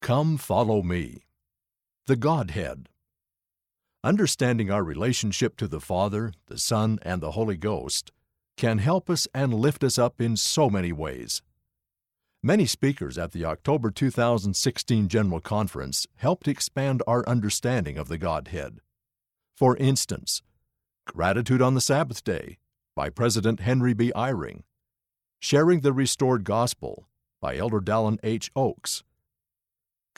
Come follow me. The Godhead. Understanding our relationship to the Father, the Son, and the Holy Ghost can help us and lift us up in so many ways. Many speakers at the October 2016 General Conference helped expand our understanding of the Godhead. For instance, Gratitude on the Sabbath Day by President Henry B. Eyring, Sharing the Restored Gospel by Elder Dallin H. Oaks,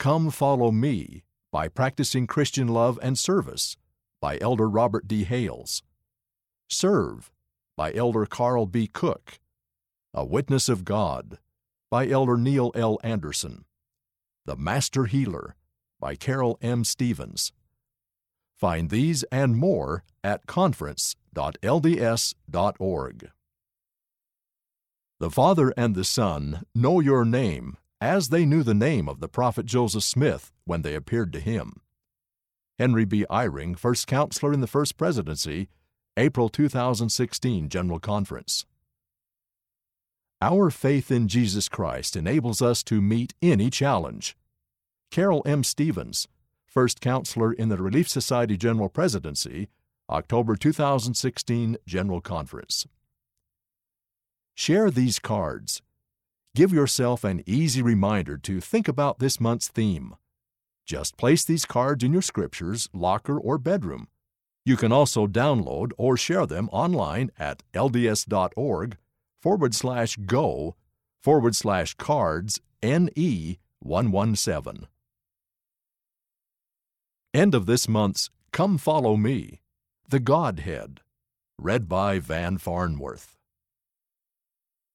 Come Follow Me by Practicing Christian Love and Service by Elder Robert D. Hales, Serve by Elder Carl B. Cook, A Witness of God by Elder Neil L. Andersen, The Master Healer by Carole M. Stephens. Find these and more at conference.lds.org. The Father and the Son know your name as they knew the name of the prophet Joseph Smith when they appeared to him. Henry B. Eyring, first counselor in the First Presidency, April 2016 General Conference. Our faith in Jesus Christ enables us to meet any challenge. Carole M. Stephens, first counselor in the Relief Society General Presidency, October 2016 General Conference. Share these cards Give yourself an easy reminder to think about this month's theme. Just place these cards in your scriptures, locker, or bedroom. You can also download or share them online at lds.org forward slash go forward slash cards NE 117. End of this month's Come Follow Me, The Godhead, read by Van Farnworth.